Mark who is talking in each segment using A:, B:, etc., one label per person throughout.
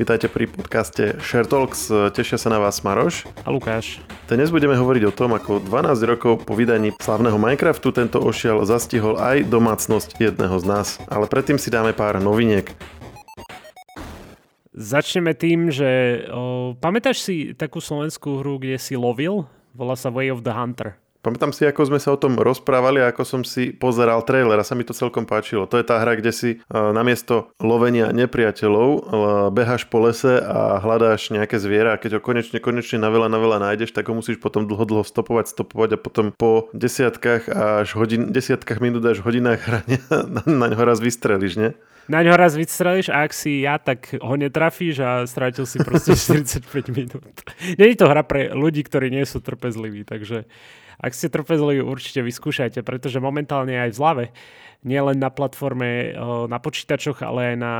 A: Vítajte pri podcaste Share Talks. Tešia sa na vás Maroš.
B: A Lukáš.
A: Dnes budeme hovoriť o tom, ako 12 rokov po vydaní slavného Minecraftu tento ošiel zastihol aj domácnosť jedného z nás. Ale predtým si dáme pár noviniek.
B: Začneme tým, že o, pamätáš si takú slovenskú hru, kde si lovil? Volá sa Way of the Hunter.
A: Pamätám si, ako sme sa o tom rozprávali a ako som si pozeral trailer a sa mi to celkom páčilo. To je tá hra, kde si namiesto lovenia nepriateľov beháš po lese a hľadáš nejaké zviera a keď ho konečne, konečne na veľa, na veľa nájdeš, tak ho musíš potom dlho, dlho stopovať, stopovať a potom po desiatkách až hodin, desiatkách minút až hodinách hrania na, na ňo raz vystrelíš, nie?
B: Na ňo raz vystrelíš a ak si ja, tak ho netrafíš a strátil si proste 45 minút. Není to hra pre ľudí, ktorí nie sú trpezliví, takže ak ste trpezliví, určite vyskúšajte, pretože momentálne aj v zlave, nielen na platforme na počítačoch, ale aj na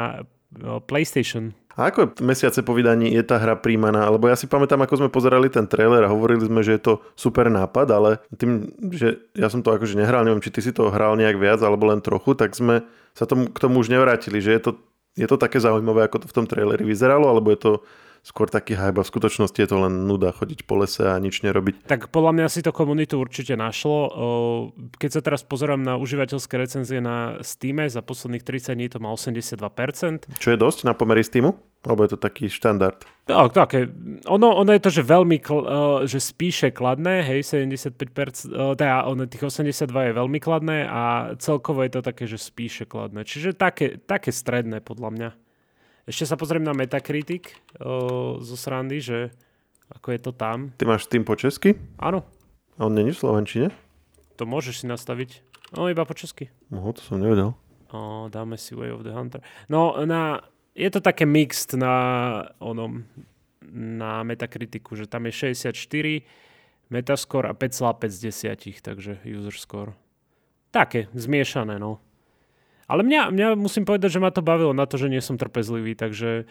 B: PlayStation.
A: A ako mesiace po vydaní je tá hra príjmaná? Lebo ja si pamätám, ako sme pozerali ten trailer a hovorili sme, že je to super nápad, ale tým, že ja som to akože nehral, neviem, či ty si to hral nejak viac alebo len trochu, tak sme sa tomu, k tomu už nevrátili, že je to, je to také zaujímavé, ako to v tom traileri vyzeralo, alebo je to skôr taký hype a v skutočnosti je to len nuda chodiť po lese a nič nerobiť.
B: Tak podľa mňa si to komunitu určite našlo. Keď sa teraz pozerám na užívateľské recenzie na Steam, za posledných 30 dní to má 82%.
A: Čo je dosť na pomery Steamu? Alebo je to taký štandard?
B: Tak, také. Ono, ono je to, že veľmi, kl- že spíše kladné, hej, 75%, teda ono, tých 82 je veľmi kladné a celkovo je to také, že spíše kladné. Čiže také, také stredné podľa mňa. Ešte sa pozriem na Metacritic o, zo srandy, že ako je to tam.
A: Ty máš tým po česky?
B: Áno.
A: A on není v Slovenčine?
B: To môžeš si nastaviť. No, iba po česky.
A: No, to som nevedel.
B: O, dáme si Way of the Hunter. No, na, je to také mixed na onom, na Metacriticu, že tam je 64, Metascore a 5,5 z 10, takže user score. Také, zmiešané, no. Ale mňa, mňa musím povedať, že ma to bavilo na to, že nie som trpezlivý, takže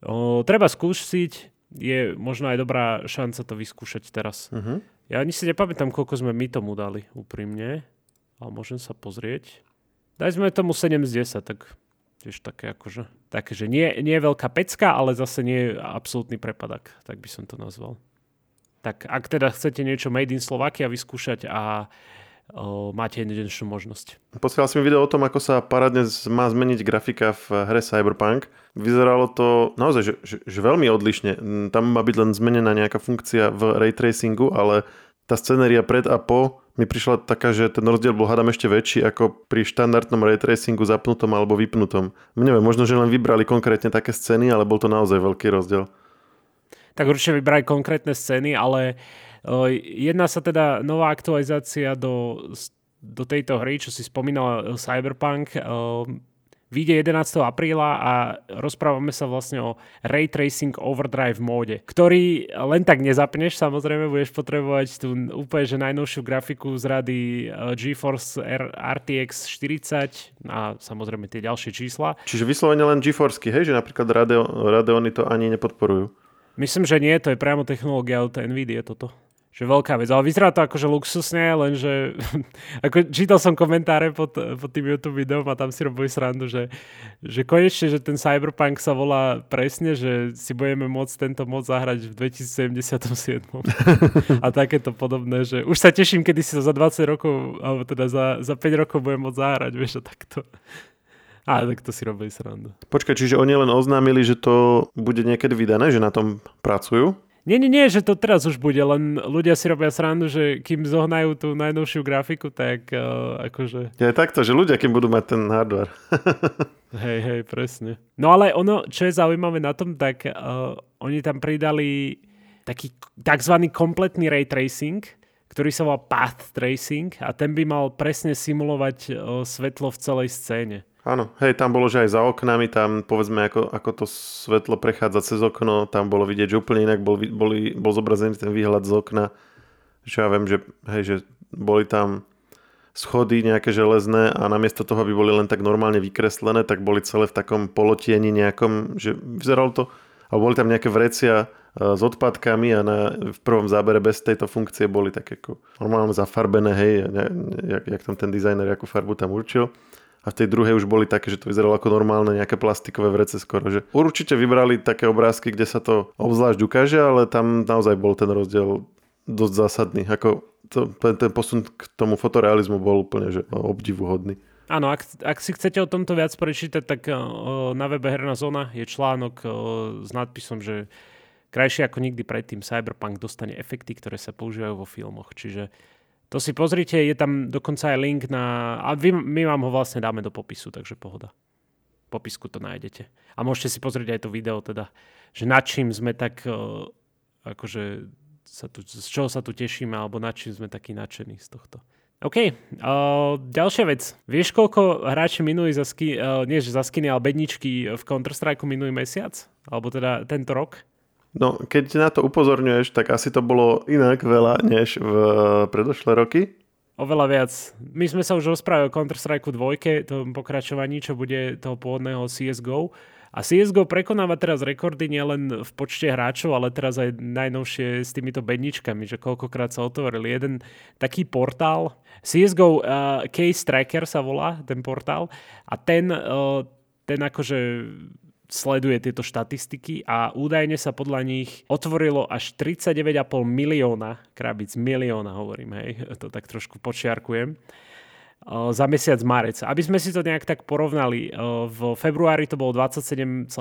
B: o, treba skúsiť. Je možno aj dobrá šanca to vyskúšať teraz. Uh-huh. Ja ani si nepamätám, koľko sme my tomu dali, úprimne. Ale môžem sa pozrieť. Daj sme tomu 7 z 10, tak tiež také akože, také, že nie, nie je veľká pecka, ale zase nie je absolútny prepadak, tak by som to nazval. Tak ak teda chcete niečo made in Slovakia vyskúšať a o, máte jedinečnú možnosť.
A: Posielal si mi video o tom, ako sa parádne má zmeniť grafika v hre Cyberpunk. Vyzeralo to naozaj že, že, že veľmi odlišne. Tam má byť len zmenená nejaká funkcia v ray tracingu, ale tá scenéria pred a po mi prišla taká, že ten rozdiel bol hádam ešte väčší ako pri štandardnom ray tracingu zapnutom alebo vypnutom. Neviem, možno, že len vybrali konkrétne také scény, ale bol to naozaj veľký rozdiel.
B: Tak určite vybrali konkrétne scény, ale uh, Jedná sa teda nová aktualizácia do, do tejto hry, čo si spomínal Cyberpunk. Vyjde 11. apríla a rozprávame sa vlastne o Ray Tracing Overdrive móde, ktorý len tak nezapneš, samozrejme budeš potrebovať tú úplne že najnovšiu grafiku z rady GeForce RTX 40 a samozrejme tie ďalšie čísla.
A: Čiže vyslovene len GeForce, hej, že napríklad Radeony to ani nepodporujú.
B: Myslím, že nie, to je priamo technológia od NVIDIA toto že veľká vec. Ale vyzerá to akože luxusne, lenže ako čítal som komentáre pod, pod tým YouTube videom a tam si robili srandu, že, že konečne, že ten Cyberpunk sa volá presne, že si budeme môcť tento mod zahrať v 2077. a takéto podobné, že už sa teším, kedy si to za 20 rokov, alebo teda za, za 5 rokov budem môcť zahrať, vieš, a takto. A tak to si robili srandu.
A: Počkaj, čiže oni len oznámili, že to bude niekedy vydané, že na tom pracujú?
B: Nie, nie, nie, že to teraz už bude, len ľudia si robia srandu, že kým zohnajú tú najnovšiu grafiku, tak uh, akože...
A: Je takto, že ľudia, kým budú mať ten hardware.
B: hej, hej, presne. No ale ono, čo je zaujímavé na tom, tak uh, oni tam pridali taký tzv. kompletný ray tracing, ktorý sa volá path tracing a ten by mal presne simulovať uh, svetlo v celej scéne.
A: Áno, hej, tam bolo, že aj za oknami, tam povedzme, ako, ako to svetlo prechádza cez okno, tam bolo vidieť, že úplne inak bol, boli, bol zobrazený ten výhľad z okna. Čo ja viem, že, hej, že boli tam schody nejaké železné a namiesto toho, aby boli len tak normálne vykreslené, tak boli celé v takom polotieni nejakom, že vyzeralo to, alebo boli tam nejaké vrecia e, s odpadkami a na, v prvom zábere bez tejto funkcie boli také ako normálne zafarbené, hej, jak, jak tam ten dizajner, akú farbu tam určil. A v tej druhej už boli také, že to vyzeralo ako normálne nejaké plastikové vrece skoro. Že určite vybrali také obrázky, kde sa to obzvlášť ukáže, ale tam naozaj bol ten rozdiel dosť zásadný. Ako to, ten posun k tomu fotorealizmu bol úplne že obdivuhodný.
B: Áno, ak, ak si chcete o tomto viac prečítať, tak uh, na webe Herná zóna je článok uh, s nadpisom, že krajšie ako nikdy predtým Cyberpunk dostane efekty, ktoré sa používajú vo filmoch. Čiže to si pozrite, je tam dokonca aj link na... A vy, my vám ho vlastne dáme do popisu, takže pohoda. V popisku to nájdete. A môžete si pozrieť aj to video teda, že nad čím sme tak akože sa tu, z čoho sa tu tešíme, alebo nad čím sme takí nadšení z tohto. OK, uh, ďalšia vec. Vieš, koľko hráči minuli za sky, uh, nie že za skiny, ale bedničky v Counter-Strike minulý mesiac? Alebo teda tento rok?
A: No, keď na to upozorňuješ, tak asi to bolo inak veľa, než v predošlé roky.
B: Oveľa viac. My sme sa už rozprávali o Counter-Strike 2, tom pokračovaní, čo bude toho pôvodného CSGO. A CSGO prekonáva teraz rekordy nielen v počte hráčov, ale teraz aj najnovšie s týmito bedničkami, že koľkokrát sa otvoril jeden taký portál. CSGO uh, Case Tracker sa volá, ten portál. A ten, uh, ten akože sleduje tieto štatistiky a údajne sa podľa nich otvorilo až 39,5 milióna krabic, milióna hovorím, hej, to tak trošku počiarkujem za mesiac marec. Aby sme si to nejak tak porovnali, v februári to bolo 27,7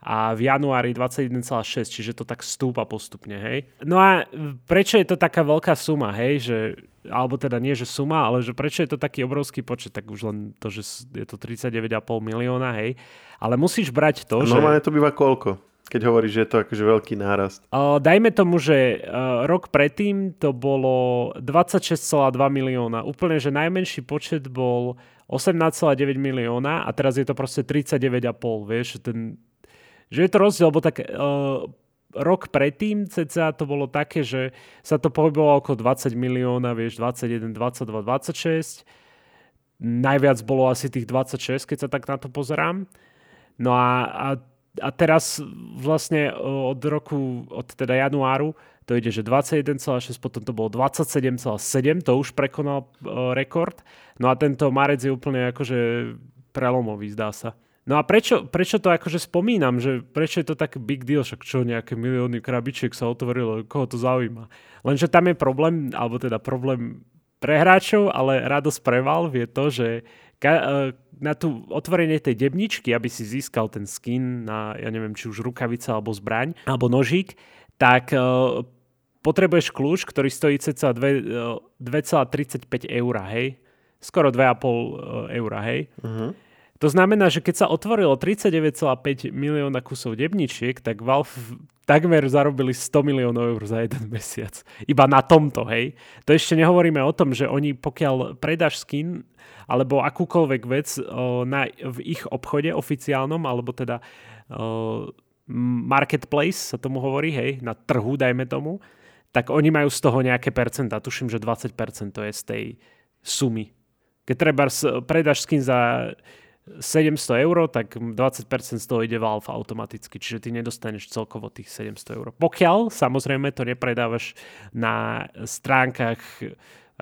B: a v januári 21,6, čiže to tak stúpa postupne, hej. No a prečo je to taká veľká suma, hej, že alebo teda nie, že suma, ale že prečo je to taký obrovský počet, tak už len to, že je to 39,5 milióna, hej. Ale musíš brať to,
A: a
B: že...
A: Normálne to býva koľko? Keď hovoríš, že je to akože veľký nárast?
B: Uh, dajme tomu, že uh, rok predtým to bolo 26,2 milióna. Úplne, že najmenší počet bol 18,9 milióna a teraz je to proste 39,5, vieš, ten, že je to rozdiel, lebo tak uh, rok predtým ceca to bolo také, že sa to pohybovalo okolo 20 milióna, vieš, 21, 22, 26. Najviac bolo asi tých 26, keď sa tak na to pozerám. No a, a a teraz vlastne od roku, od teda januáru, to ide, že 21,6, potom to bolo 27,7, to už prekonal uh, rekord. No a tento marec je úplne akože prelomový, zdá sa. No a prečo, prečo to akože spomínam, že prečo je to tak big deal, však čo nejaké milióny krabičiek sa otvorilo, koho to zaujíma. Lenže tam je problém, alebo teda problém pre hráčov, ale radosť pre Valve je to, že ka- e, na tú otvorenie tej debničky, aby si získal ten skin na, ja neviem, či už rukavica alebo zbraň, alebo nožík, tak uh, potrebuješ kľúč, ktorý stojí cca 2,35 eur, hej? Skoro 2,5 eur, hej? Uh-huh. To znamená, že keď sa otvorilo 39,5 milióna kusov debničiek, tak Valve takmer zarobili 100 miliónov eur za jeden mesiac. Iba na tomto, hej. To ešte nehovoríme o tom, že oni pokiaľ predáš skin alebo akúkoľvek vec o, na, v ich obchode oficiálnom, alebo teda o, marketplace sa tomu hovorí, hej, na trhu, dajme tomu, tak oni majú z toho nejaké percenta. Tuším, že 20% to je z tej sumy. Keď treba predáš skin za 700 eur, tak 20% z toho ide Valve automaticky, čiže ty nedostaneš celkovo tých 700 eur. Pokiaľ samozrejme to nepredávaš na stránkach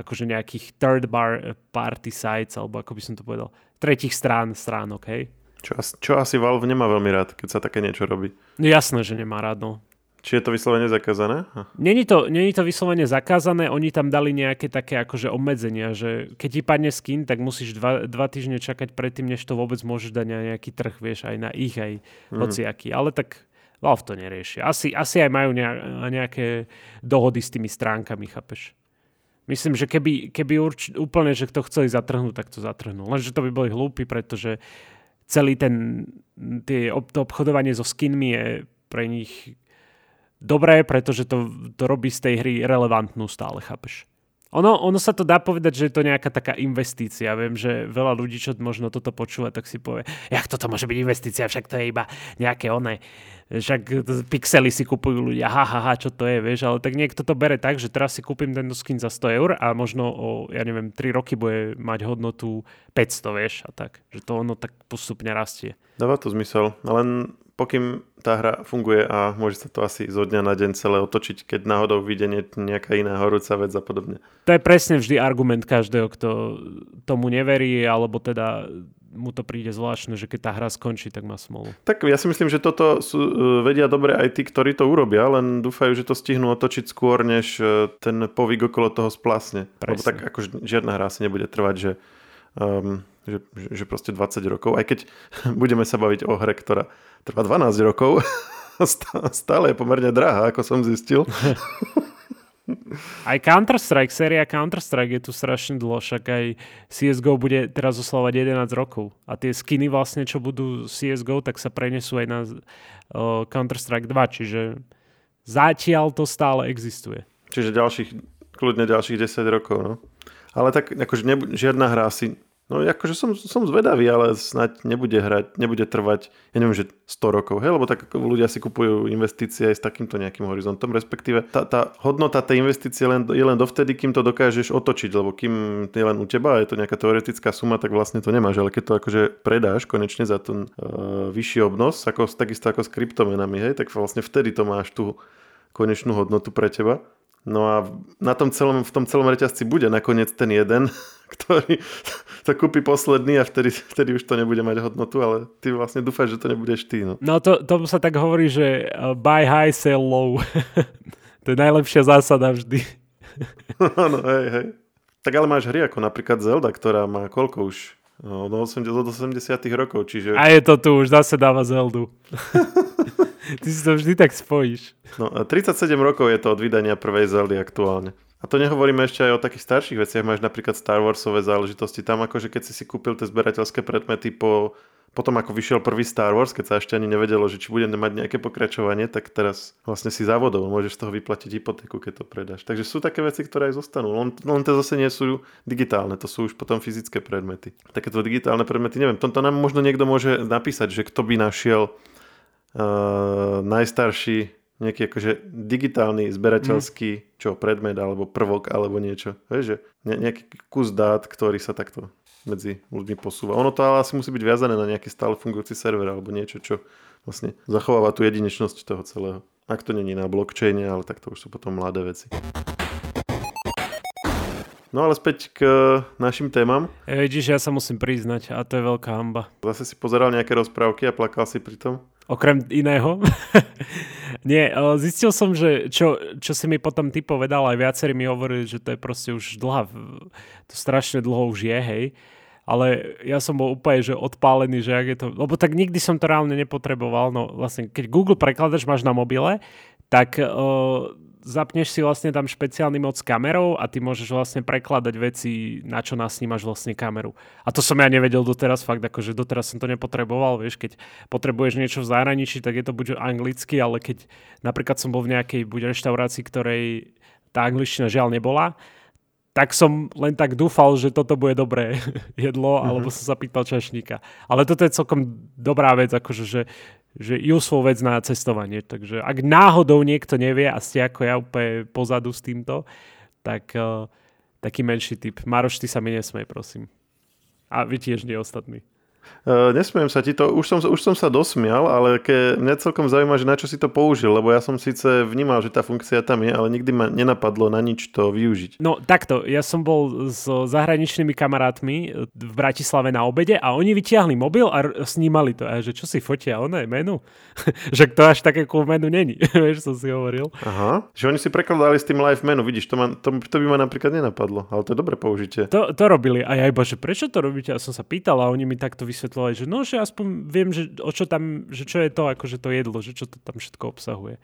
B: akože nejakých third bar party sites, alebo ako by som to povedal, tretich strán, stránok, hej.
A: Čo, čo asi Valve nemá veľmi rád, keď sa také niečo robí.
B: No jasné, že nemá rád, no.
A: Či je to vyslovene zakázané?
B: Není to, není to vyslovene zakázané, oni tam dali nejaké také akože obmedzenia, že keď ti padne skin, tak musíš dva, dva týždne čakať predtým, než to vôbec môžeš dať na nejaký trh, vieš, aj na ich, aj mm. hociaký. Ale tak Valve to nerieši. Asi, asi aj majú nejaké dohody s tými stránkami, chápeš? Myslím, že keby, keby urč, úplne, že kto chceli zatrhnúť, tak to zatrhnú. Lenže to by boli hlúpi, pretože celý ten, tie, to obchodovanie so skinmi je pre nich dobré, pretože to, to robí z tej hry relevantnú stále, chápeš? Ono, ono sa to dá povedať, že je to nejaká taká investícia. Viem, že veľa ľudí, čo možno toto počúva, tak si povie, jak toto môže byť investícia, však to je iba nejaké oné. Však pixely si kupujú ľudia, ha, ha, ha, čo to je, vieš, ale tak niekto to bere tak, že teraz si kúpim tento skin za 100 eur a možno o, ja neviem, 3 roky bude mať hodnotu 500, vieš, a tak. Že to ono tak postupne rastie.
A: Dáva to zmysel, len pokým tá hra funguje a môže sa to asi zo dňa na deň celé otočiť, keď náhodou vyjde nejaká iná horúca vec a podobne.
B: To je presne vždy argument každého, kto tomu neverí, alebo teda mu to príde zvláštne, že keď tá hra skončí, tak má smolu.
A: Tak ja si myslím, že toto sú, e, vedia dobre aj tí, ktorí to urobia, len dúfajú, že to stihnú otočiť skôr, než e, ten povyk okolo toho splasne. Presne. Lebo tak akože žiadna hra si nebude trvať, že, um, že, že proste 20 rokov, aj keď budeme sa baviť o hre, ktorá trvá 12 rokov, stále je pomerne drahá, ako som zistil.
B: Aj Counter-Strike, séria Counter-Strike je tu strašne dlho, však aj CSGO bude teraz oslavovať 11 rokov. A tie skiny vlastne, čo budú CSGO, tak sa prenesú aj na uh, Counter-Strike 2, čiže zatiaľ to stále existuje.
A: Čiže ďalších, kľudne ďalších 10 rokov, no. Ale tak akože nebu- žiadna hra asi No akože som, som zvedavý, ale snať nebude hrať, nebude trvať, ja neviem, že 100 rokov, hej, lebo tak ľudia si kupujú investície aj s takýmto nejakým horizontom, respektíve tá, tá hodnota tej investície len, je len dovtedy, kým to dokážeš otočiť, lebo kým je len u teba je to nejaká teoretická suma, tak vlastne to nemáš, ale keď to akože predáš konečne za ten uh, vyšší obnos, ako, takisto ako s kryptomenami, hej, tak vlastne vtedy to máš tú konečnú hodnotu pre teba. No a na tom celom, v tom celom reťazci bude nakoniec ten jeden, ktorý to kúpi posledný a vtedy, vtedy už to nebude mať hodnotu, ale ty vlastne dúfaš, že to nebudeš ty. No,
B: no to, to sa tak hovorí, že uh, buy high, sell low. to je najlepšia zásada vždy.
A: no, hej, hej. Tak ale máš hry ako napríklad Zelda, ktorá má koľko už? No, od 80, od 80 rokov, čiže...
B: A je to tu, už zase dáva Zeldu. Ty si to vždy tak spojíš.
A: No, 37 rokov je to od vydania prvej Zeldy aktuálne. A to nehovoríme ešte aj o takých starších veciach. Máš napríklad Star Warsové záležitosti. Tam akože keď si si kúpil tie zberateľské predmety po, potom ako vyšiel prvý Star Wars, keď sa ešte ani nevedelo, že či budeme mať nejaké pokračovanie, tak teraz vlastne si závodov. Môžeš z toho vyplatiť hypotéku, keď to predáš. Takže sú také veci, ktoré aj zostanú. Len, len to zase nie sú digitálne, to sú už potom fyzické predmety. Takéto digitálne predmety, neviem, tomto nám možno niekto môže napísať, že kto by našiel uh, najstarší nejaký akože digitálny, zberateľský, mm. čo, predmet alebo prvok alebo niečo. Vieš, že ne, nejaký kus dát, ktorý sa takto medzi ľuďmi posúva. Ono to ale asi musí byť viazané na nejaký stále fungujúci server alebo niečo, čo vlastne zachováva tú jedinečnosť toho celého. Ak to není na blockchaine, ale tak to už sú potom mladé veci. No ale späť k našim témam.
B: Vidíš, ja sa musím priznať a to je veľká hamba.
A: Zase si pozeral nejaké rozprávky a plakal si pri tom?
B: Okrem iného. Nie, zistil som, že čo, čo si mi potom ty povedal, aj viacerí mi hovorili, že to je proste už dlhá, to strašne dlho už je, hej. Ale ja som bol úplne, že odpálený, že ak je to, lebo tak nikdy som to reálne nepotreboval, no vlastne keď Google prekladač máš na mobile, tak uh, zapneš si vlastne tam špeciálny moc s kamerou a ty môžeš vlastne prekladať veci, na čo nasnímaš vlastne kameru. A to som ja nevedel doteraz, fakt akože doteraz som to nepotreboval, vieš, keď potrebuješ niečo v zahraničí, tak je to buď anglicky, ale keď napríklad som bol v nejakej buď reštaurácii, ktorej tá angličtina žiaľ nebola, tak som len tak dúfal, že toto bude dobré jedlo, mm-hmm. alebo som sa pýtal čašníka. Ale toto je celkom dobrá vec, akože, že že useful vec na cestovanie. Takže ak náhodou niekto nevie a ste ako ja úplne pozadu s týmto, tak uh, taký menší typ. Maroš, ty sa mi nesmej, prosím. A vy tiež nie ostatní.
A: Uh, nesmiem sa ti to, už som, už som sa dosmial, ale ke, mňa celkom zaujíma, že na čo si to použil, lebo ja som síce vnímal, že tá funkcia tam je, ale nikdy ma nenapadlo na nič to využiť.
B: No takto, ja som bol s zahraničnými kamarátmi v Bratislave na obede a oni vytiahli mobil a snímali to. A že čo si fotia, ono je menu? že to až také cool menu není, vieš, som si hovoril.
A: Aha, že oni si prekladali s tým live menu, vidíš, to, ma, to, to by ma napríklad nenapadlo, ale to je dobré použitie.
B: To, to robili a ja iba, že prečo to robíte? A som sa pýtal a oni mi takto vysvetľovali, že no, že aspoň viem, že o čo tam, že čo je to, akože to jedlo, že čo to tam všetko obsahuje.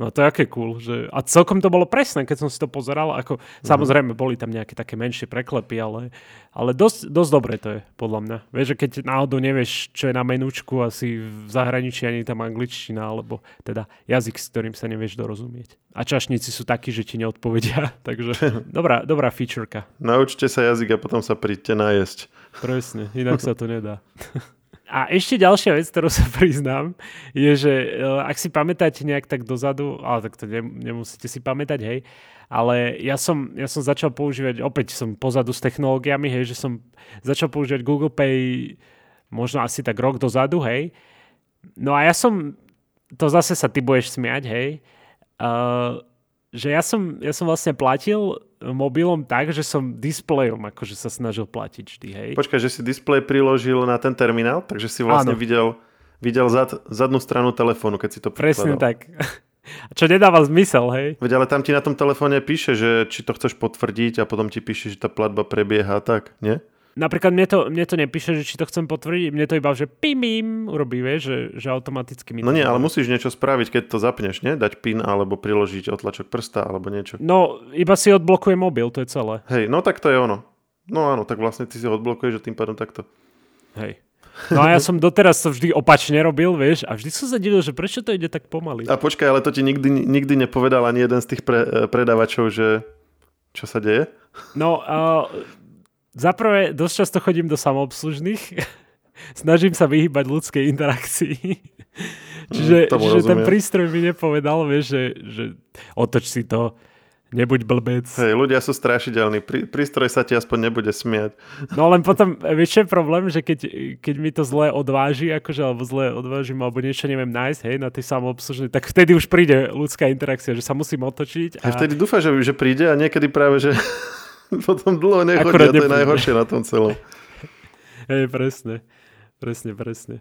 B: No to je aké cool. Že... A celkom to bolo presné, keď som si to pozeral. Ako, mm-hmm. Samozrejme, boli tam nejaké také menšie preklepy, ale, ale dosť, dosť dobre to je, podľa mňa. Vieš, že keď náhodou nevieš, čo je na menúčku, asi v zahraničí ani tam angličtina, alebo teda jazyk, s ktorým sa nevieš dorozumieť. A čašníci sú takí, že ti neodpovedia. Takže dobrá, dobrá featureka.
A: Naučte sa jazyk a potom sa príďte najesť.
B: Presne, inak sa to nedá. A ešte ďalšia vec, ktorú sa priznám, je, že uh, ak si pamätáte nejak tak dozadu, ale tak to ne, nemusíte si pamätať, hej, ale ja som, ja som začal používať, opäť som pozadu s technológiami, hej, že som začal používať Google Pay možno asi tak rok dozadu, hej, No a ja som, to zase sa ty budeš smiať, hej, uh, že ja som, ja som vlastne platil mobilom tak, že som displejom akože sa snažil platiť vždy, hej.
A: Počkaj, že si displej priložil na ten terminál, takže si vlastne Áno. videl, videl zad, zadnú stranu telefónu, keď si to
B: Presne tak. Čo nedáva zmysel, hej?
A: Veď ale tam ti na tom telefóne píše, že či to chceš potvrdiť a potom ti píše, že tá platba prebieha tak, nie?
B: Napríklad mne to, mne to nepíše, že či to chcem potvrdiť, mne to iba, že pim, urobí, vieš, že, že automaticky mi
A: No nie, ale musíš niečo spraviť, keď to zapneš, nie? Dať pin alebo priložiť otlačok prsta alebo niečo.
B: No, iba si odblokuje mobil, to je celé.
A: Hej, no tak to je ono. No áno, tak vlastne ty si ho odblokuješ a tým pádom takto.
B: Hej. No a ja som doteraz to vždy opačne robil, vieš, a vždy som sa divil, že prečo to ide tak pomaly.
A: A počkaj, ale to ti nikdy, nikdy nepovedal ani jeden z tých pre, predávačov, že čo sa deje?
B: No, uh, Zaprvé, dosť často chodím do samoobslužných. Snažím sa vyhýbať ľudskej interakcii. čiže, mm, čiže ten prístroj mi nepovedal, vieš, že, že otoč si to, nebuď blbec.
A: Hej, ľudia sú strašidelní, Prí, prístroj sa ti aspoň nebude smiať.
B: No len potom, vieš, je problém, že keď, keď mi to zle odváži, akože, alebo zle odvážim, alebo niečo neviem nájsť, hej, na tej samoobslužnej, tak vtedy už príde ľudská interakcia, že sa musím otočiť.
A: A, a vtedy dúfam, že, že príde a niekedy práve, že Potom dlho nechodia, to je najhoršie na tom celom.
B: Hej, presne. Presne, presne.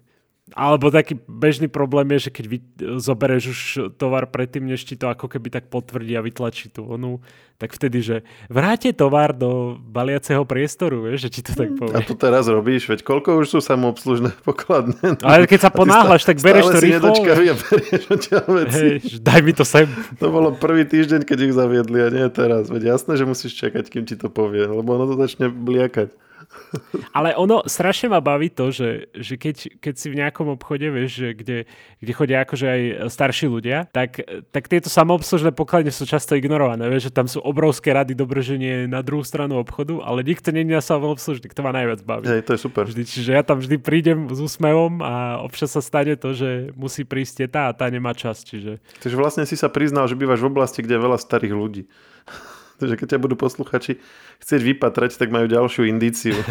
B: Alebo taký bežný problém je, že keď vy, zoberieš už tovar predtým, než ti to ako keby tak potvrdí a vytlačí tú onu, tak vtedy, že vráte tovar do baliaceho priestoru, vieš, že ti to tak povie.
A: A to teraz robíš, veď koľko už sú samoobslužné pokladne.
B: Ale keď sa ponáhľaš, tak bereš to rýchlo.
A: a berieš veci.
B: Hej, daj mi to sem.
A: To bolo prvý týždeň, keď ich zaviedli a nie teraz. Veď jasné, že musíš čakať, kým ti to povie, lebo ono to začne bliakať.
B: Ale ono strašne ma baví to, že, že keď, keď si v nejakom obchode, vieš, že kde, kde chodia akože aj starší ľudia, tak, tak tieto samoobslužné pokladne sú často ignorované. Vieš, že tam sú obrovské rady dobrženie na druhú stranu obchodu, ale nikto je na samoobslužný, to ma najviac baví.
A: Hej, to je super.
B: Vždy, čiže ja tam vždy prídem s úsmevom a občas sa stane to, že musí prísť tá a tá nemá čas. Čiže...
A: Takže vlastne si sa priznal, že bývaš v oblasti, kde je veľa starých ľudí. Takže keď ťa budú posluchači chcieť vypatrať, tak majú ďalšiu indíciu.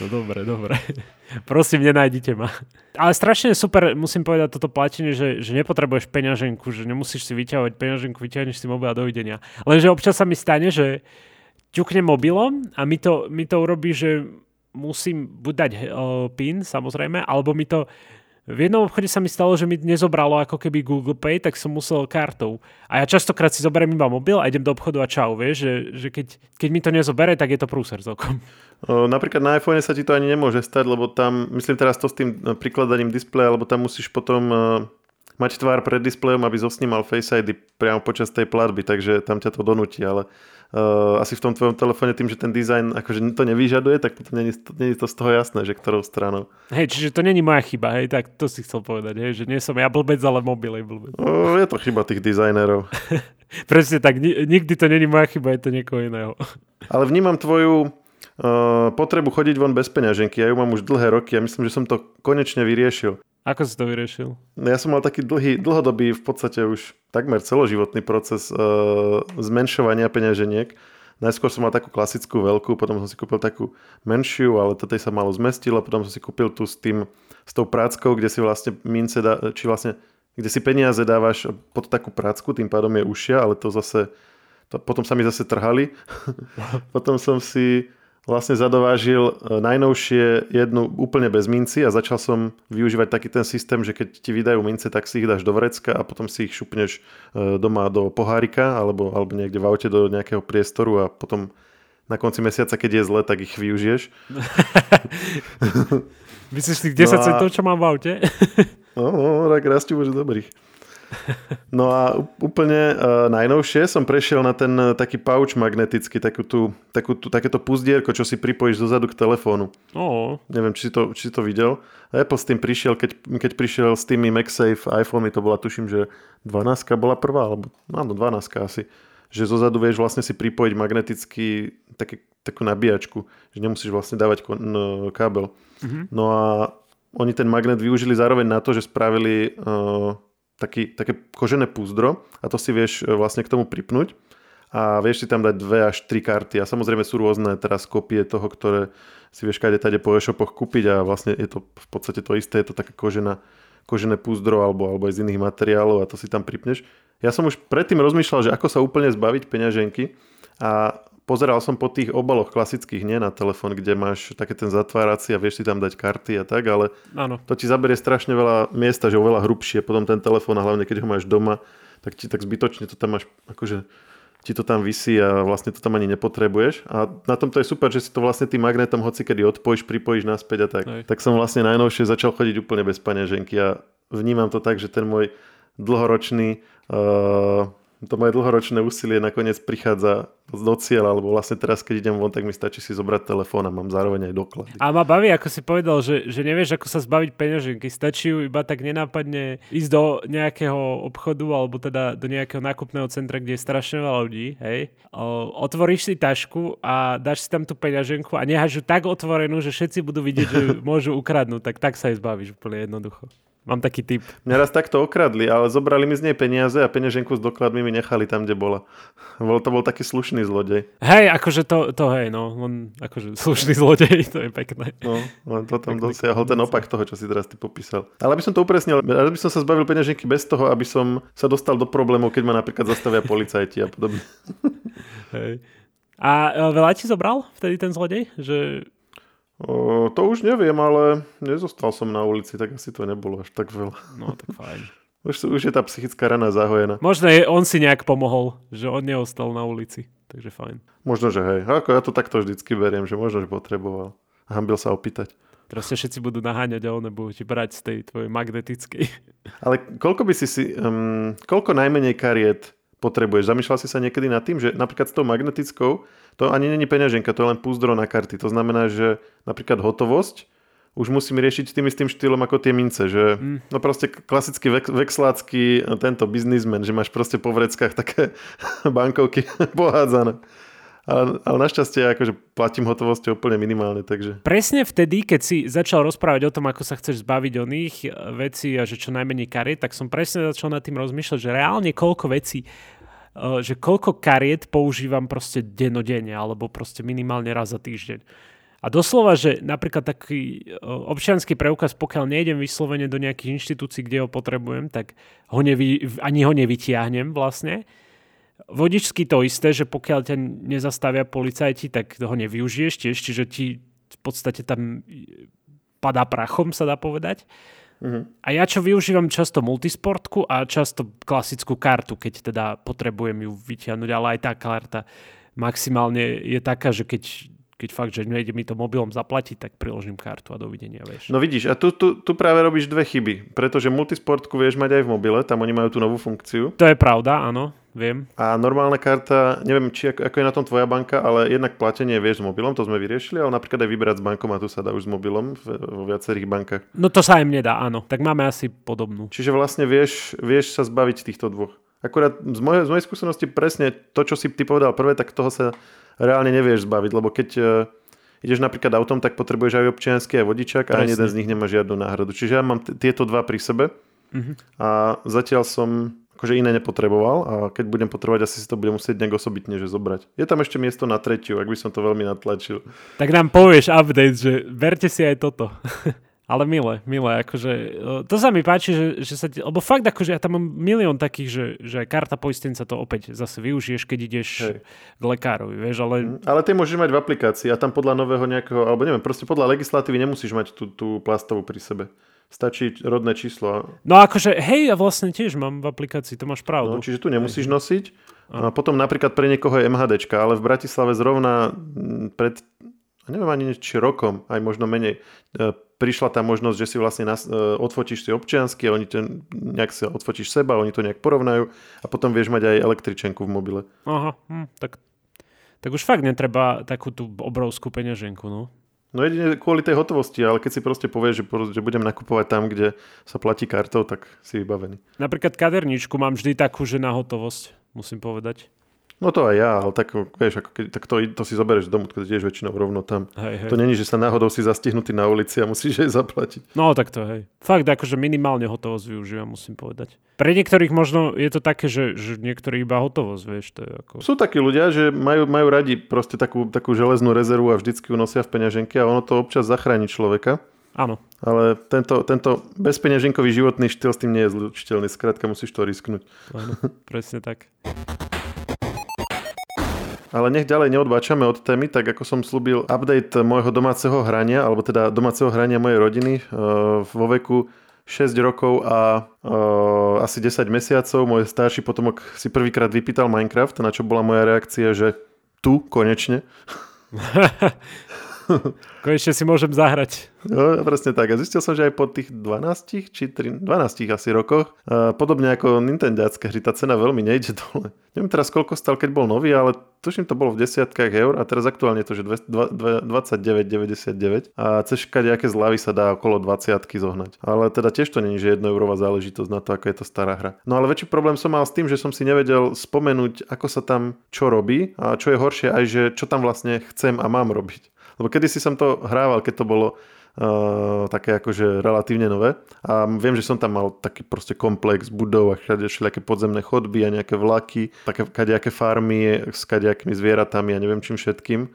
B: no dobre, dobre. Prosím, nenájdite ma. Ale strašne super, musím povedať toto platenie, že, že nepotrebuješ peňaženku, že nemusíš si vyťahovať peňaženku, vyťahneš si mobil a dovidenia. Lenže občas sa mi stane, že ťuknem mobilom a mi to, mi to urobí, že musím buď dať uh, PIN, samozrejme, alebo mi to v jednom obchode sa mi stalo, že mi nezobralo ako keby Google Pay, tak som musel kartou. A ja častokrát si zoberiem iba mobil a idem do obchodu a čau, vieš, že, že keď, keď mi to nezobere, tak je to prúser celkom.
A: Napríklad na iPhone sa ti to ani nemôže stať, lebo tam, myslím teraz to s tým e, prikladaním displeja, lebo tam musíš potom uh, mať tvár pred displejom, aby zosnímal Face ID priamo počas tej platby, takže tam ťa to donúti, ale uh, asi v tom tvojom telefóne tým, že ten dizajn akože to nevyžaduje, tak potom není, není to z toho jasné, že ktorou stranou.
B: Hej, čiže to není moja chyba, hej, tak to si chcel povedať, hej, že nie som ja blbec, ale mobil je blbec.
A: Uh, je to chyba tých dizajnerov.
B: Presne tak, nikdy to není moja chyba, je to niekoho iného.
A: ale vnímam tvoju potrebu chodiť von bez peňaženky. Ja ju mám už dlhé roky a myslím, že som to konečne vyriešil.
B: Ako si to vyriešil?
A: Ja som mal taký dlhý, dlhodobý, v podstate už takmer celoživotný proces uh, zmenšovania peňaženiek. Najskôr som mal takú klasickú veľkú, potom som si kúpil takú menšiu, ale to sa malo zmestilo, potom som si kúpil tu s tým, s tou práckou, kde si vlastne mince, dá, či vlastne, kde si peniaze dávaš pod takú prácku, tým pádom je ušia, ale to zase, to, potom sa mi zase trhali. potom som si vlastne zadovážil e, najnovšie jednu úplne bez minci a začal som využívať taký ten systém, že keď ti vydajú mince, tak si ich dáš do vrecka a potom si ich šupneš e, doma do pohárika alebo, alebo niekde v aute do nejakého priestoru a potom na konci mesiaca, keď je zle, tak ich využiješ.
B: Myslíš tých 10 no a... centov, čo mám v aute?
A: no, no, tak raz ti bude dobrých. No a úplne uh, najnovšie som prešiel na ten uh, taký pouch magnetický, takú tú, takú tú, takéto puzdierko, čo si pripojíš zozadu k telefónu.
B: Oh.
A: Neviem, či si, to, či si to videl. Apple s tým prišiel, keď, keď prišiel s tými MagSafe iPhone, to bola, tuším, že 12 bola prvá, alebo áno, 12 asi. Že zozadu vieš vlastne si pripojiť magneticky také, takú nabíjačku, že nemusíš vlastne dávať kon, no, kábel. Mm-hmm. No a oni ten magnet využili zároveň na to, že spravili uh, taký, také kožené púzdro a to si vieš e, vlastne k tomu pripnúť a vieš si tam dať dve až tri karty a samozrejme sú rôzne teraz kopie toho, ktoré si vieš kade tade po e-shopoch kúpiť a vlastne je to v podstate to isté, je to taká kožená, kožené púzdro alebo, alebo aj z iných materiálov a to si tam pripneš. Ja som už predtým rozmýšľal, že ako sa úplne zbaviť peňaženky a pozeral som po tých obaloch klasických, nie na telefón, kde máš také ten zatvárací a vieš si tam dať karty a tak, ale
B: Áno.
A: to ti zaberie strašne veľa miesta, že oveľa hrubšie potom ten telefón a hlavne keď ho máš doma, tak ti tak zbytočne to tam máš akože ti to tam vysí a vlastne to tam ani nepotrebuješ. A na tomto je super, že si to vlastne tým magnetom hoci kedy odpojíš, pripojíš naspäť a tak.
B: Hej.
A: Tak som vlastne najnovšie začal chodiť úplne bez paneženky a vnímam to tak, že ten môj dlhoročný uh, to moje dlhoročné úsilie nakoniec prichádza do cieľa, alebo vlastne teraz, keď idem von, tak mi stačí si zobrať telefón a mám zároveň aj doklady.
B: A ma baví, ako si povedal, že, že nevieš, ako sa zbaviť peňaženky. Stačí ju iba tak nenápadne ísť do nejakého obchodu alebo teda do nejakého nákupného centra, kde je strašne veľa ľudí. Hej? O, otvoríš si tašku a dáš si tam tú peňaženku a necháš ju tak otvorenú, že všetci budú vidieť, že môžu ukradnúť. Tak tak sa jej zbavíš úplne jednoducho. Mám taký tip.
A: Mňa raz takto okradli, ale zobrali mi z nej peniaze a peňaženku s dokladmi mi nechali tam, kde bola. Bol, to bol taký slušný zlodej.
B: Hej, akože to, to hej, no. On, akože slušný zlodej, to je pekné.
A: No, len potom
B: Pekný
A: dosiahol ten opak toho, čo si teraz ty popísal. Ale aby som to upresnil, rád by som sa zbavil peňaženky bez toho, aby som sa dostal do problémov, keď ma napríklad zastavia policajti a podobne.
B: Hej. A veľa ti zobral vtedy ten zlodej? Že
A: O, to už neviem, ale nezostal som na ulici, tak asi to nebolo až tak veľa.
B: No, tak fajn.
A: Už, už je tá psychická rana zahojená.
B: Možno je, on si nejak pomohol, že on neostal na ulici. Takže fajn.
A: Možno, že hej. Ako ja to takto vždycky beriem, že možno, že potreboval. A hambil sa opýtať.
B: Teraz sa všetci budú naháňať a one budú ti brať z tej tvojej magnetickej.
A: Ale koľko by si si, um, koľko najmenej kariet potrebuješ? Zamýšľal si sa niekedy nad tým, že napríklad s tou magnetickou, to ani není peňaženka, to je len púzdro na karty. To znamená, že napríklad hotovosť už musím riešiť tým istým štýlom ako tie mince, že
B: Mm.
A: no proste klasický vek, vexlácky tento biznismen, že máš proste po vreckách také bankovky pohádzané. Ale, ale našťastie akože platím hotovosťou úplne minimálne, takže
B: Presne vtedy, keď si začal rozprávať o tom, ako sa chceš zbaviť oných e, vecí a že čo najmenej kariet, tak som presne začal nad tým rozmýšľať, že reálne koľko vecí, e, že koľko kariet používam proste denodenne alebo proste minimálne raz za týždeň. A doslova, že napríklad taký e, občianský preukaz, pokiaľ nejdem vyslovene do nejakých inštitúcií, kde ho potrebujem, tak ho nevy, ani ho nevytiahnem vlastne. Vodičský to isté, že pokiaľ ťa nezastavia policajti, tak ho nevyužiješ tiež, čiže ti v podstate tam padá prachom, sa dá povedať.
A: Mhm.
B: A ja čo využívam často multisportku a často klasickú kartu, keď teda potrebujem ju vytiahnuť, ale aj tá karta maximálne je taká, že keď, keď fakt, že nejde mi to mobilom zaplatiť, tak priložím kartu a dovidenia, vieš.
A: No vidíš, a tu, tu, tu práve robíš dve chyby, pretože multisportku vieš mať aj v mobile, tam oni majú tú novú funkciu
B: To je pravda, áno, viem.
A: a normálna karta, neviem, či ako, ako je na tom tvoja banka, ale jednak platenie vieš s mobilom, to sme vyriešili, ale napríklad aj vyberať z bankomatu sa dá už s mobilom v, vo viacerých bankách.
B: No to sa im nedá, áno. Tak máme asi podobnú.
A: Čiže vlastne vieš, vieš sa zbaviť týchto dvoch. Akurát z mojej, z mojej skúsenosti presne to, čo si ty povedal prvé, tak toho sa reálne nevieš zbaviť, lebo keď e, ideš napríklad autom, tak potrebuješ aj občiansky, aj vodičák a ani jeden z nich nemá žiadnu náhradu. Čiže ja mám t- tieto dva pri sebe
B: Mhm.
A: a zatiaľ som akože iné nepotreboval a keď budem potrebovať, asi si to budem musieť nejak osobitne že zobrať. Je tam ešte miesto na tretiu, ak by som to veľmi natlačil.
B: Tak nám povieš update, že berte si aj toto. Ale milé, milé, akože, to sa mi páči, že, že sa ti, lebo fakt akože ja tam mám milión takých, že, že aj karta poistenca to opäť zase využiješ, keď ideš
A: Hej.
B: k lekárovi, vieš, ale
A: Ale tie môžeš mať v aplikácii a tam podľa nového nejakého, alebo neviem, proste podľa legislatívy nemusíš mať tú, tú plastovú pri sebe. Stačí rodné číslo.
B: no akože, hej, ja vlastne tiež mám v aplikácii, to máš
A: No,
B: pravdu.
A: čiže tu nemusíš nosiť. A potom napríklad pre niekoho je MHDčka, ale v Bratislave zrovna pred, neviem ani či rokom, aj možno menej, e, prišla tá možnosť, že si vlastne nas, e, odfotíš si občiansky oni to nejak si odfotíš seba, oni to nejak porovnajú a potom vieš mať aj električenku v mobile.
B: Aha, hm, tak, tak už fakt netreba takú tú obrovskú peňaženku, no.
A: No jedine kvôli tej hotovosti, ale keď si proste povieš, že, že budem nakupovať tam, kde sa platí kartou, tak si vybavený.
B: Napríklad kaderničku mám vždy takú, že na hotovosť, musím povedať.
A: No to aj ja, ale tak, vieš, ako keď, tak to, to si zoberieš domov, keď ideš väčšinou rovno tam.
B: Hej, hej.
A: To není, že sa náhodou si zastihnutý na ulici a musíš jej zaplatiť.
B: No tak to hej. Fakt akože minimálne hotovosť využívam, musím povedať. Pre niektorých možno je to také, že, že niektorí iba hotovosť, vieš, to je ako...
A: Sú takí ľudia, že majú, majú radi proste takú, takú železnú rezervu a vždycky ju nosia v peňaženke a ono to občas zachráni človeka.
B: Áno.
A: Ale tento, tento bezpeňaženkový životný štýl s tým nie je zlučiteľný. Skrátka musíš to risknúť.
B: Áno, presne tak.
A: Ale nech ďalej neodbáčame od témy, tak ako som slúbil update môjho domáceho hrania, alebo teda domáceho hrania mojej rodiny uh, vo veku 6 rokov a uh, asi 10 mesiacov. Môj starší potomok si prvýkrát vypýtal Minecraft, na čo bola moja reakcia, že tu, konečne.
B: Konečne si môžem zahrať.
A: No, presne tak. A zistil som, že aj po tých 12 či 3, 12 asi rokoch, podobne ako Nintendácké hry, tá cena veľmi nejde dole. Neviem teraz, koľko stal, keď bol nový, ale tuším, to bolo v desiatkách eur a teraz aktuálne je to, že 29,99 a cez nejaké zľavy sa dá okolo 20 zohnať. Ale teda tiež to není, že 1 eurová záležitosť na to, ako je to stará hra. No ale väčší problém som mal s tým, že som si nevedel spomenúť, ako sa tam čo robí a čo je horšie aj, že čo tam vlastne chcem a mám robiť. Lebo kedysi som to hrával, keď to bolo uh, také akože relatívne nové. A viem, že som tam mal taký proste komplex budov a všelijaké podzemné chodby a nejaké vlaky, také kadejaké farmy s kadejakými zvieratami a neviem čím všetkým.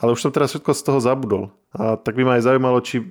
A: Ale už som teraz všetko z toho zabudol. A tak by ma aj zaujímalo, či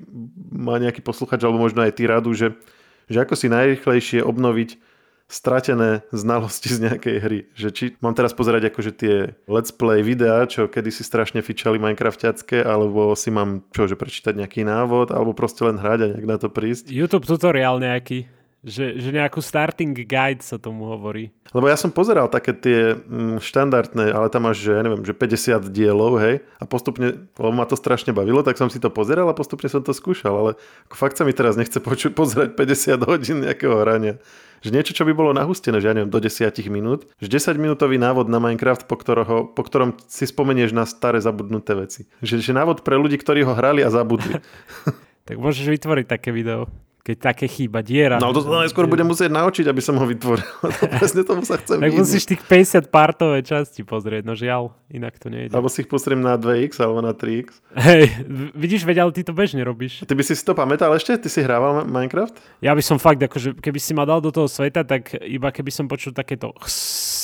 A: má nejaký posluchač, alebo možno aj ty radu, že, že ako si najrychlejšie obnoviť stratené znalosti z nejakej hry. Že či mám teraz pozerať akože tie let's play videá, čo kedysi strašne fičali Minecraftiacké, alebo si mám čo, že prečítať nejaký návod, alebo proste len hrať a nejak na to prísť.
B: YouTube tutoriál nejaký. Že, že nejakú starting guide sa tomu hovorí.
A: Lebo ja som pozeral také tie mm, štandardné, ale tam máš, že ja neviem, že 50 dielov, hej, a postupne, lebo ma to strašne bavilo, tak som si to pozeral a postupne som to skúšal, ale ako fakt sa mi teraz nechce počuť, pozerať 50 hodín nejakého hrania že niečo, čo by bolo nahustené, že ja neviem, do 10 minút, že 10 minútový návod na Minecraft, po, ktorého, po ktorom si spomenieš na staré zabudnuté veci. Že, že návod pre ľudí, ktorí ho hrali a zabudli.
B: tak môžeš vytvoriť také video keď také chýba diera.
A: No to sa najskôr budem musieť naučiť, aby som ho vytvoril. presne tomu sa chcem
B: Tak musíš tých 50 partové časti pozrieť, no žiaľ, inak to nejde.
A: Alebo si ich pozriem na 2x alebo na 3x.
B: Hej, vidíš, veď, ale ty to bežne robíš.
A: Ty by si si to pamätal ešte? Ty si hrával Minecraft?
B: Ja by som fakt, akože keby si ma dal do toho sveta, tak iba keby som počul takéto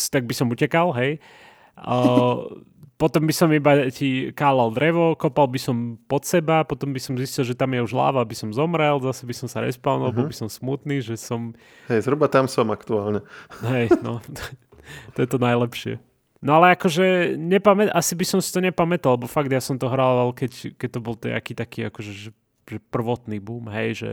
B: tak by som utekal, hej. Uh, potom by som iba ti kálal drevo, kopal by som pod seba, potom by som zistil, že tam je už láva, by som zomrel, zase by som sa respawnol, uh-huh. bol by som smutný, že som...
A: Hej, zhruba tam som aktuálne.
B: Hej, no, to je to najlepšie. No ale akože nepamät, asi by som si to nepamätal, lebo fakt ja som to hral, keď, keď to bol nejaký taký akože že, že prvotný boom, hej, že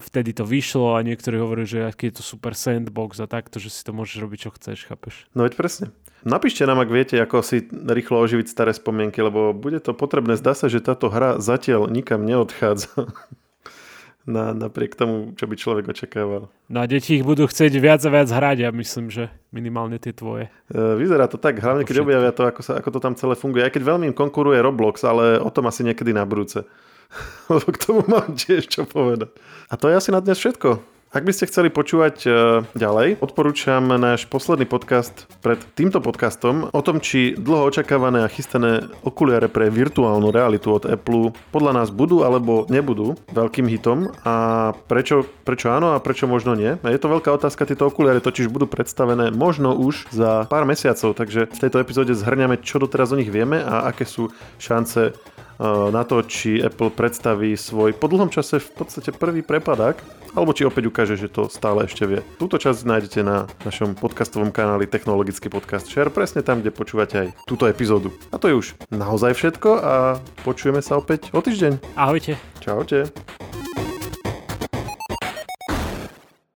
B: vtedy to vyšlo a niektorí hovorí, že aký je to super sandbox a takto, že si to môžeš robiť, čo chceš, chápeš?
A: No veď presne. Napíšte nám, ak viete, ako si rýchlo oživiť staré spomienky, lebo bude to potrebné. Zdá sa, že táto hra zatiaľ nikam neodchádza. Na, napriek tomu, čo by človek očakával.
B: No a deti ich budú chcieť viac a viac hrať, ja myslím, že minimálne tie tvoje.
A: E, vyzerá to tak, hlavne keď objavia to ako, sa, ako to tam celé funguje. Aj keď veľmi im konkuruje Roblox, ale o tom asi niekedy na budúce. Lebo k tomu mám tiež čo povedať. A to je asi na dnes všetko. Ak by ste chceli počúvať uh, ďalej, odporúčam náš posledný podcast pred týmto podcastom o tom, či dlho očakávané a chystané okuliare pre virtuálnu realitu od Apple podľa nás budú alebo nebudú veľkým hitom a prečo, prečo áno a prečo možno nie. Je to veľká otázka, tieto okuliare totiž budú predstavené možno už za pár mesiacov, takže v tejto epizóde zhrňame, čo doteraz o nich vieme a aké sú šance na to, či Apple predstaví svoj po dlhom čase v podstate prvý prepadák, alebo či opäť ukáže, že to stále ešte vie. Túto časť nájdete na našom podcastovom kanáli Technologický podcast Share, presne tam, kde počúvate aj túto epizódu. A to je už naozaj všetko a počujeme sa opäť o týždeň.
B: Ahojte.
A: Čaute.